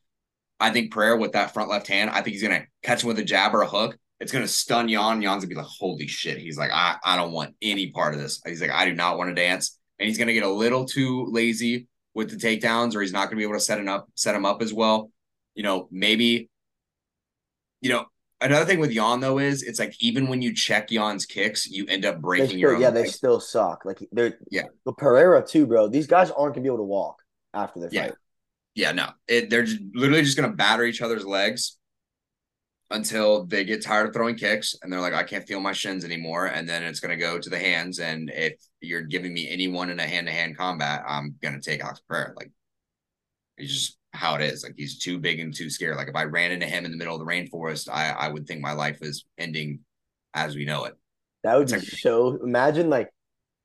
I think Pereira with that front left hand, I think he's gonna catch him with a jab or a hook. It's gonna stun Jan. Jan's gonna be like, holy shit. He's like, I, I don't want any part of this. He's like, I do not want to dance. And he's gonna get a little too lazy with the takedowns, or he's not gonna be able to set him up, set him up as well. You know, maybe, you know, another thing with Jan though is it's like even when you check Jan's kicks, you end up breaking your still, own yeah, they still suck. Like they're Yeah. But Pereira too, bro. These guys aren't gonna be able to walk after their Yeah. fight. Yeah, no, it, they're just, literally just gonna batter each other's legs until they get tired of throwing kicks and they're like, I can't feel my shins anymore. And then it's gonna go to the hands. And if you're giving me anyone in a hand to hand combat, I'm gonna take Alex Pereira. Like, it's just how it is. Like, he's too big and too scared. Like, if I ran into him in the middle of the rainforest, I I would think my life is ending as we know it. That would It's like- so. Imagine like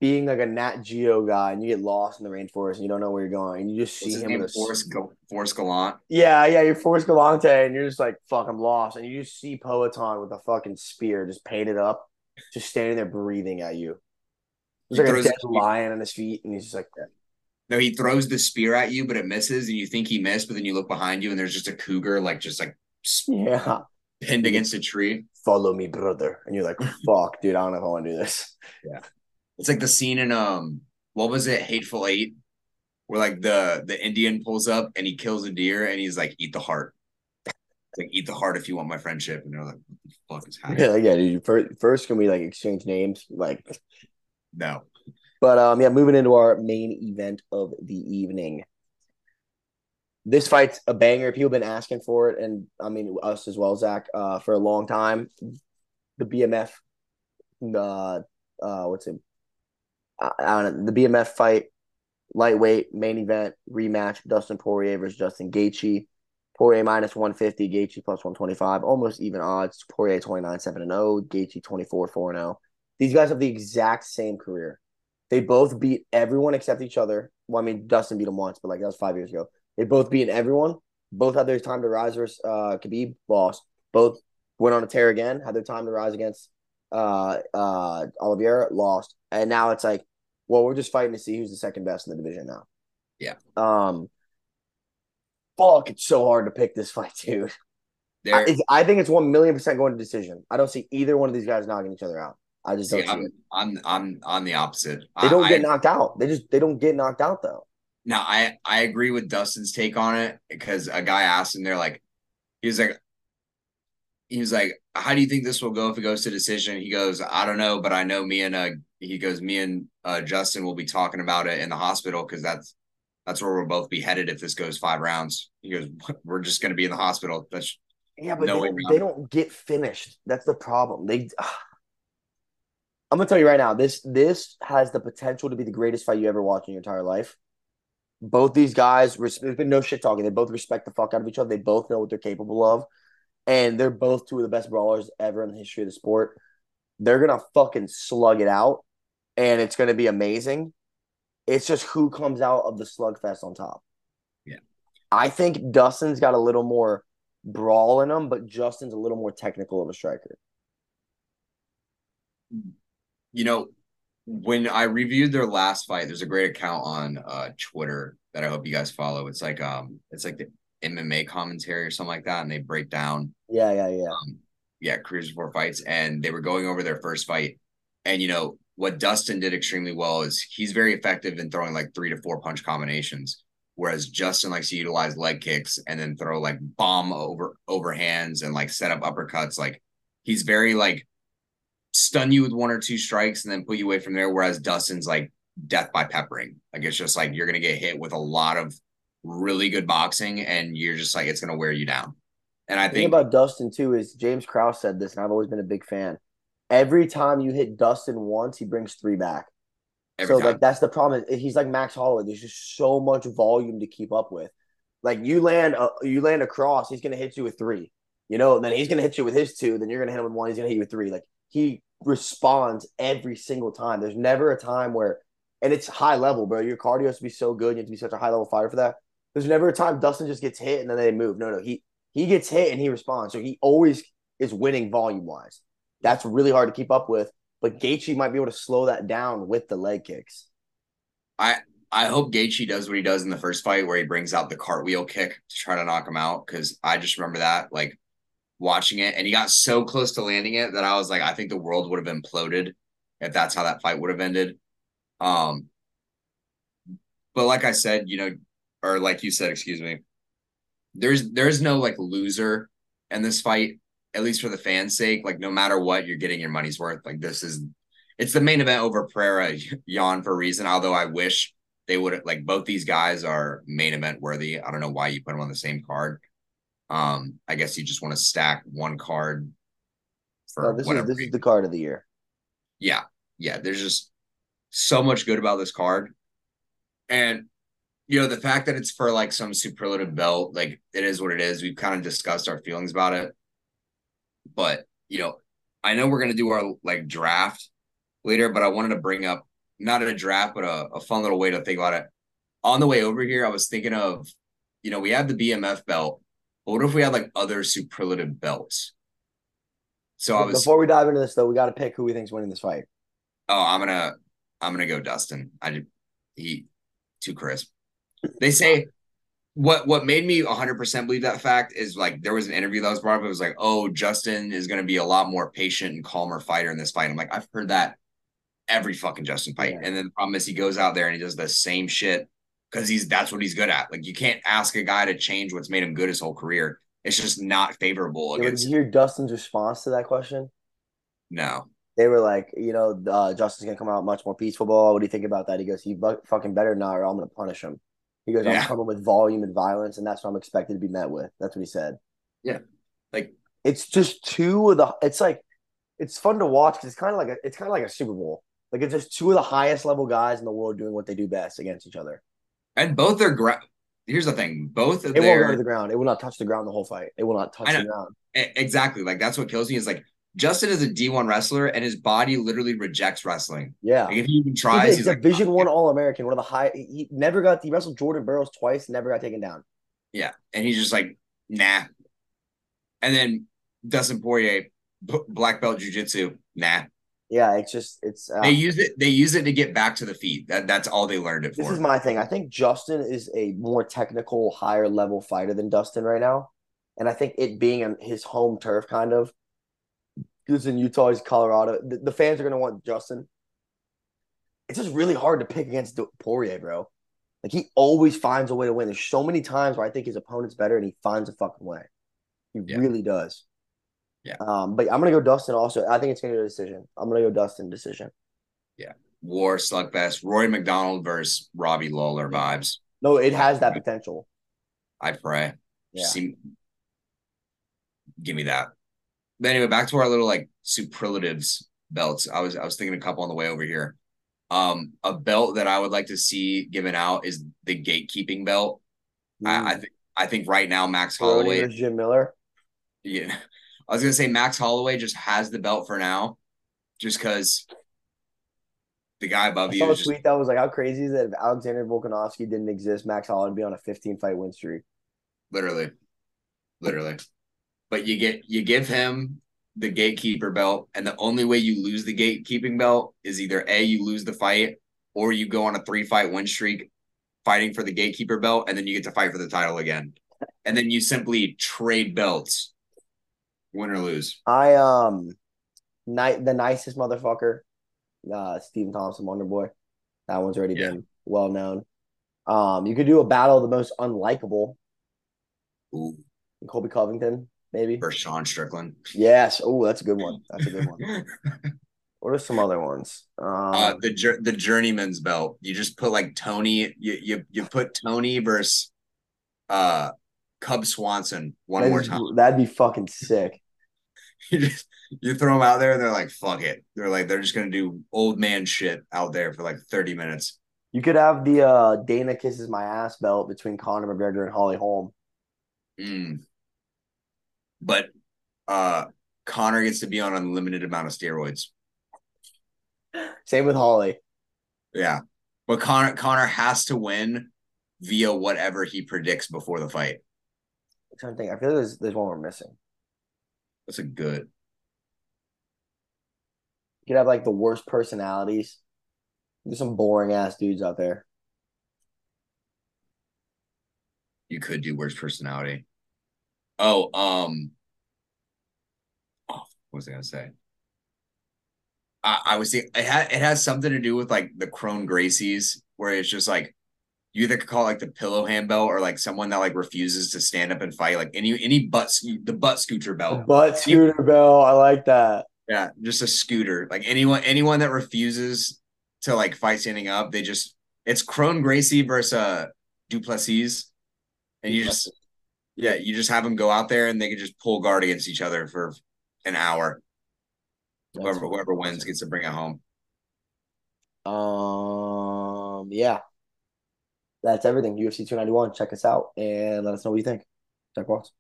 being like a Nat Geo guy and you get lost in the rainforest and you don't know where you're going and you just see What's him with a Forrest, Gal- Forrest Gallant. yeah yeah you're Forrest Galante and you're just like fuck I'm lost and you just see Poatan with a fucking spear just painted up just standing there breathing at you. There's like a dead lion on his feet and he's just like No, he throws the spear at you, but it misses, and you think he missed, but then you look behind you, and there's just a cougar, like just like yeah pinned against a tree. Follow me, brother. And you're like, fuck, dude, I don't know if I want to do this. Yeah. It's like the scene in um what was it, Hateful Eight, where like the the Indian pulls up and he kills a deer and he's like, eat the heart. It's like eat the heart if you want my friendship. And they're like, what the fuck is happening? Yeah, yeah, dude. First, first can we like exchange names? Like No. But um, yeah, moving into our main event of the evening. This fight's a banger. People have been asking for it, and I mean us as well, Zach, uh, for a long time. The BMF, uh, uh, what's it? Know. The BMF fight, lightweight main event rematch: Dustin Poirier versus Justin Gaethje. Poirier minus one fifty, Gaethje plus one twenty five, almost even odds. Poirier twenty nine seven and zero, Gaethje twenty four four and zero. These guys have the exact same career. They both beat everyone except each other. Well, I mean, Dustin beat him once, but like that was five years ago. They both beat everyone. Both had their time to rise versus uh, Khabib, lost. Both went on a tear again, had their time to rise against uh, uh, Oliveira, lost. And now it's like, well, we're just fighting to see who's the second best in the division now. Yeah. Um. Fuck, it's so hard to pick this fight, dude. I, There I think it's one million percent going to decision. I don't see either one of these guys knocking each other out. I just don't see, see I'm, it. I'm I'm on the opposite. They don't I, get I, knocked out. They just they don't get knocked out though. now I I agree with Dustin's take on it because a guy asked him, they're like, he was like, he was like, how do you think this will go if it goes to decision? He goes, I don't know, but I know me and uh, he goes, me and uh, Justin will be talking about it in the hospital because that's that's where we'll both be headed if this goes five rounds. He goes, we're just going to be in the hospital. That's Yeah, but No they, don't, they don't get finished. That's the problem. They I'm gonna tell you right now, this this has the potential to be the greatest fight you ever watched in your entire life. Both these guys, there's been no shit talking. They both respect the fuck out of each other. They both know what they're capable of, and they're both two of the best brawlers ever in the history of the sport. They're gonna fucking slug it out, and it's gonna be amazing. It's just who comes out of the slugfest on top. Yeah. I think Dustin's got a little more brawl in him, but Justin's a little more technical of a striker. you know, when I reviewed their last fight, there's a great account on uh Twitter that I hope you guys follow. It's like um it's like the MMA commentary or something like that, and they break down Yeah, yeah, yeah. um yeah, careers before fights, and they were going over their first fight. And you know, what Dustin did extremely well is he's very effective in throwing like three to four punch combinations. Whereas Justin likes to utilize leg kicks and then throw like bomb over overhands and like set up uppercuts. Like he's very like stun you with one or two strikes and then put you away from there. Whereas Dustin's like death by peppering. Like it's just like you're gonna get hit with a lot of really good boxing and you're just like it's gonna wear you down. And I think about Dustin too is James Krause said this, and I've always been a big fan. Every time you hit Dustin once, he brings three back. so time like that's the problem. He's like Max Holloway. There's just so much volume to keep up with. Like you land a you land a cross, he's gonna hit you with three. You know, then he's gonna hit you with his two. Then you're gonna hit him with one. He's gonna hit you with three. Like he responds every single time. There's never a time where, and it's high level, bro. Your cardio has to be so good. You have to be such a high level fighter for that. There's never a time Dustin just gets hit and then they move. No, no, he he gets hit and he responds. So he always is winning volume wise. That's really hard to keep up with. But Gaethje might be able to slow that down with the leg kicks. I I hope Gaethje does what he does in the first fight, where he brings out the cartwheel kick to try to knock him out. Because I just remember that, like watching it, and he got so close to landing it that I was like, I think the world would have imploded if that's how that fight would have ended. Um, but like I said, you know, or like you said, excuse me, there's there's no like loser in this fight, at least for the fans' sake. Like no matter what, you're getting your money's worth. Like this is it's the main event over Pereira yawn for a reason. Although I wish they would have like both these guys are main event worthy. I don't know why you put them on the same card. Um, I guess you just want to stack one card for So this is whatever. this is the card of the year. yeah, yeah. There's just so much good about this card, and you know the fact that it's for like some superlative belt, like it is what it is. We've kind of discussed our feelings about it, but you know, I know we're gonna do our like draft later, but I wanted to bring up not a draft, but a, a fun little way to think about it. On the way over here, I was thinking of, you know, we have the BMF belt, but what if we had like other superlative belts? So I was Before we dive into this, though, we got to pick who we think's winning this fight. Oh, I'm gonna I'm gonna go Dustin. I did he too crisp. They say what what made me 100% believe that fact is like there was an interview that was brought up. It was like, oh, Justin is going to be a lot more patient and calmer fighter in this fight. I'm like, I've heard that every fucking Justin fight. Yeah. And then the problem is he goes out there and he does the same shit because he's that's what he's good at. Like you can't ask a guy to change what's made him good his whole career. It's just not favorable. Against... Did you hear Dustin's response to that question? No. They were like, you know, uh, Justin's gonna come out much more peaceful. Ball. What do you think about that? He goes, he fucking better not, or I'm gonna punish him. He goes, I'm coming with volume and violence, and that's what I'm expected to be met with. That's what he said. Yeah, like it's just two of the. It's like it's fun to watch because it's kind of like a, it's kind of like a Super Bowl. Like it's just two of the highest level guys in the world doing what they do best against each other. And both are gra- here's the thing: both of it their... won't go to the ground. It will not touch the ground the whole fight. It will not touch the ground. Exactly. Like that's what kills me is like Justin is a D1 wrestler and his body literally rejects wrestling. Yeah. Like if he even tries, he's, he's like Division One All American, one of the high. He never got. He wrestled Jordan Burroughs twice, never got taken down. Yeah, and he's just like nah. And then Dustin Poirier, black belt jujitsu, nah. Yeah, it's just it's. Uh, they use it. They use it to get back to the feet. That that's all they learned it for. This is my thing. I think Justin is a more technical, higher level fighter than Dustin right now, and I think it being his home turf, kind of He's in Utah, he's Colorado. The, the fans are gonna want Justin. It's just really hard to pick against Poirier, bro. Like he always finds a way to win. There's so many times where I think his opponent's better and he finds a fucking way. He yeah. really does. Yeah. Um, but I'm gonna go Dustin also. I think it's gonna be a decision. I'm gonna go Dustin decision. Yeah. War slugfest. Rory MacDonald versus Robbie Lawler vibes. No, it has that potential. I pray. Yeah. See, give me that. But anyway, back to our little like superlatives belts. I was I was thinking a couple on the way over here. Um, a belt that I would like to see given out is the gatekeeping belt. Mm. I, I think I think right now Max Holloway, Jim Miller. Yeah, I was gonna say Max Holloway just has the belt for now, just because the guy above I you. Saw a tweet that was like, "How crazy is it if Alexander Volkanovski didn't exist? Max Holloway would be on a 15 fight win streak." Literally, literally but you get you give him the gatekeeper belt, and the only way you lose the gatekeeping belt is either a you lose the fight or you go on a three fight win streak fighting for the gatekeeper belt, and then you get to fight for the title again, and then you simply trade belts, win or lose. I um, night the nicest motherfucker, uh, Stephen Thompson, Wonder Boy. That one's already yeah. been well known. Um, you could do a battle of the most unlikable. Ooh. Colby Covington maybe. Or Sean Strickland. Yes. Oh, that's a good one. That's a good one. what are some other ones? Um, uh, the the journeyman's belt. You just put like Tony. You you you put Tony versus uh Cub Swanson one more time. That'd be fucking sick. you just you throw them out there and they're like fuck it. They're like they're just gonna do old man shit out there for like thirty minutes. You could have the uh Dana kisses my ass belt between Conor McGregor and Holly Holm. Mm but uh Conor gets to be on unlimited amount of steroids. Same with Holly. Yeah. But Conor Conor has to win via whatever he predicts before the fight. I'm trying to think. I feel like there's there's one we're missing. That's a good. You could have like the worst personalities. There's some boring ass dudes out there. You could do worst personality. Oh, um, oh, what was I gonna say? I, I was saying it had it has something to do with like the Kron Gracies, where it's just like you either could call it like the pillow hand belt or like someone that like refuses to stand up and fight, like any any butt the butt scooter belt. The butt scooter any, belt, I like that. Yeah, just a scooter. Like anyone anyone that refuses to like fight standing up, they just it's Kron Gracie versus uh, Du Plessis, and you just yeah, you just have them go out there and they can just pull guard against each other for an hour. That's whoever whoever wins gets to bring it home. Um. Yeah. That's everything. UFC 291. Check us out and let us know what you think. Check box.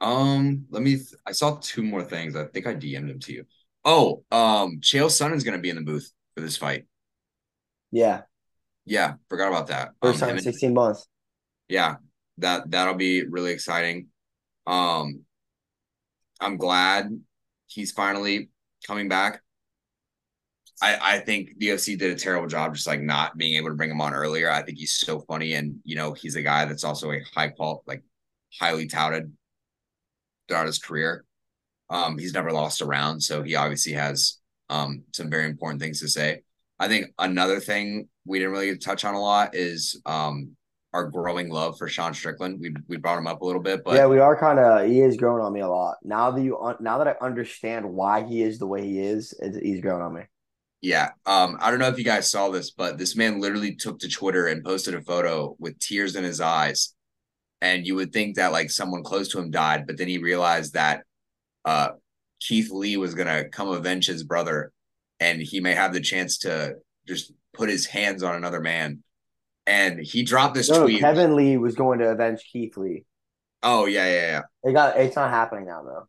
Um. Let me. Th- I saw two more things. I think I DM'd them to you. Oh. Um. Chael Sonnen's going to be in the booth for this fight. Yeah. Yeah. Forgot about that. First um, time in 16 months. Yeah that that'll be really exciting. Um, I'm glad he's finally coming back. I, I think the UFC did a terrible job just like not being able to bring him on earlier. I think he's so funny, and you know he's a guy that's also a high quality, like highly touted throughout his career. Um, he's never lost a round, so he obviously has um some very important things to say. I think another thing we didn't really touch on a lot is um our growing love for Sean Strickland. We we brought him up a little bit, but yeah, we are kind of. He is growing on me a lot now that you now that I understand why he is the way he is. He's growing on me. Yeah. Um, I don't know if you guys saw this, but this man literally took to Twitter and posted a photo with tears in his eyes. And you would think that like someone close to him died, but then he realized that uh Keith Lee was gonna come avenge his brother and he may have the chance to just put his hands on another man. And he dropped this no, tweet. Kevin Lee was going to avenge Keith Lee. Oh yeah, yeah, yeah. It got it's not happening now though.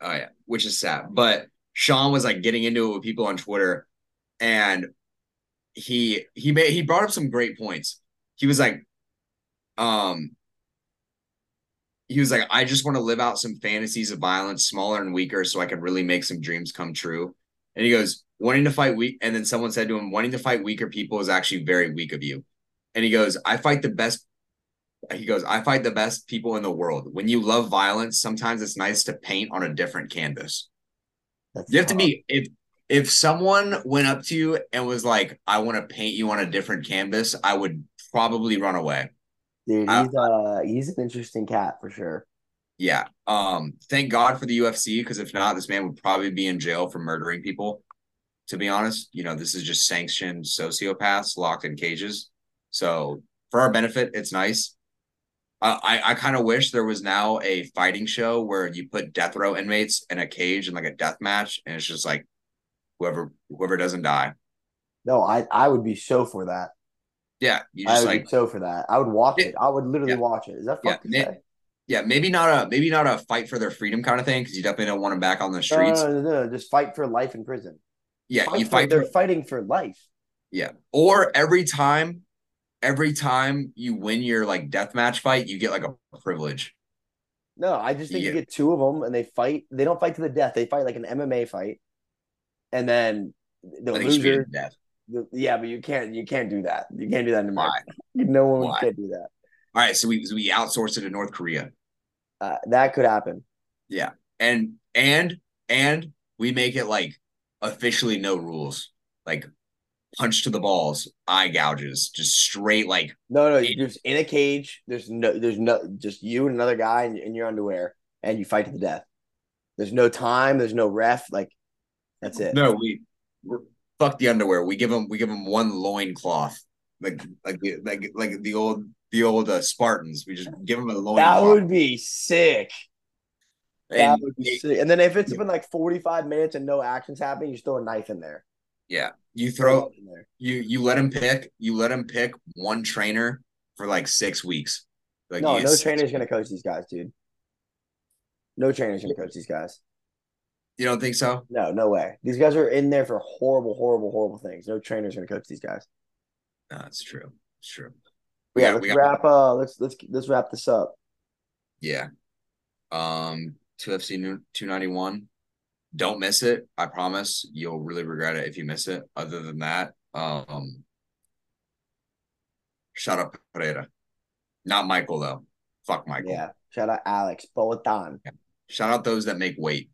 Oh yeah, which is sad. But Sean was like getting into it with people on Twitter, and he he made he brought up some great points. He was like, um, he was like, I just want to live out some fantasies of violence, smaller and weaker, so I can really make some dreams come true. And he goes, wanting to fight weak, and then someone said to him, wanting to fight weaker people is actually very weak of you. And he goes, I fight the best. He goes, I fight the best people in the world. When you love violence, sometimes it's nice to paint on a different canvas. That's you have to be if if someone went up to you and was like, "I want to paint you on a different canvas," I would probably run away. Dude, he's uh he's an interesting cat for sure. Yeah. Um. Thank God for the UFC because if not, this man would probably be in jail for murdering people. To be honest, you know, this is just sanctioned sociopaths locked in cages. So for our benefit, it's nice. I, I kind of wish there was now a fighting show where you put death row inmates in a cage and like a death match, and it's just like whoever whoever doesn't die. No, I I would be so for that. Yeah, you just I would like, be so for that. I would watch it. I would literally yeah. watch it. Is that fuck yeah, yeah, maybe not a maybe not a fight for their freedom kind of thing because you definitely don't want them back on the streets. No, no, no, no, just fight for life in prison. Yeah, fight you for, fight. They're fighting for life. Yeah, or every time every time you win your like death match fight, you get like a privilege. No, I just think yeah. you get two of them and they fight. They don't fight to the death. They fight like an MMA fight, and then the loser. Death. The, yeah, but you can't. You can't do that. You can't do that in America. Why? No one Why? can do that. All right, so we so we outsource it to North Korea. Uh, that could happen. Yeah, and and and we make it like officially no rules. Like punch to the balls, eye gouges, just straight like no, no, you're just in a cage. There's no, there's no, just you and another guy in, in your underwear, and you fight to the death. There's no time. There's no ref. Like that's it. No, we fuck the underwear. We give them, we give them one loin cloth, like like like like the old the old uh, Spartans. We just give them a loin. That cloth. would be sick. And, that would be sick. And then if it's been like 45 minutes and no action's happening, you throw a knife in there. Yeah. You throw you you let him pick you let him pick one trainer for like six weeks. Like no, no trainer's gonna coach these guys, dude. No trainer's gonna coach these guys. You don't think so? No, no way. These guys are in there for horrible, horrible, horrible things. No trainer's gonna coach these guys. No, that's true. It's true. Yeah, let's got, wrap. Uh, let's let's let's wrap this up. Yeah. Um, UFC two ninety one don't miss it. I promise you'll really regret it if you miss it. Other than that, um, shout out Pereira. Not Michael though. Fuck Michael. Yeah. Shout out Alex Poatan. Yeah. Shout out those that make weight.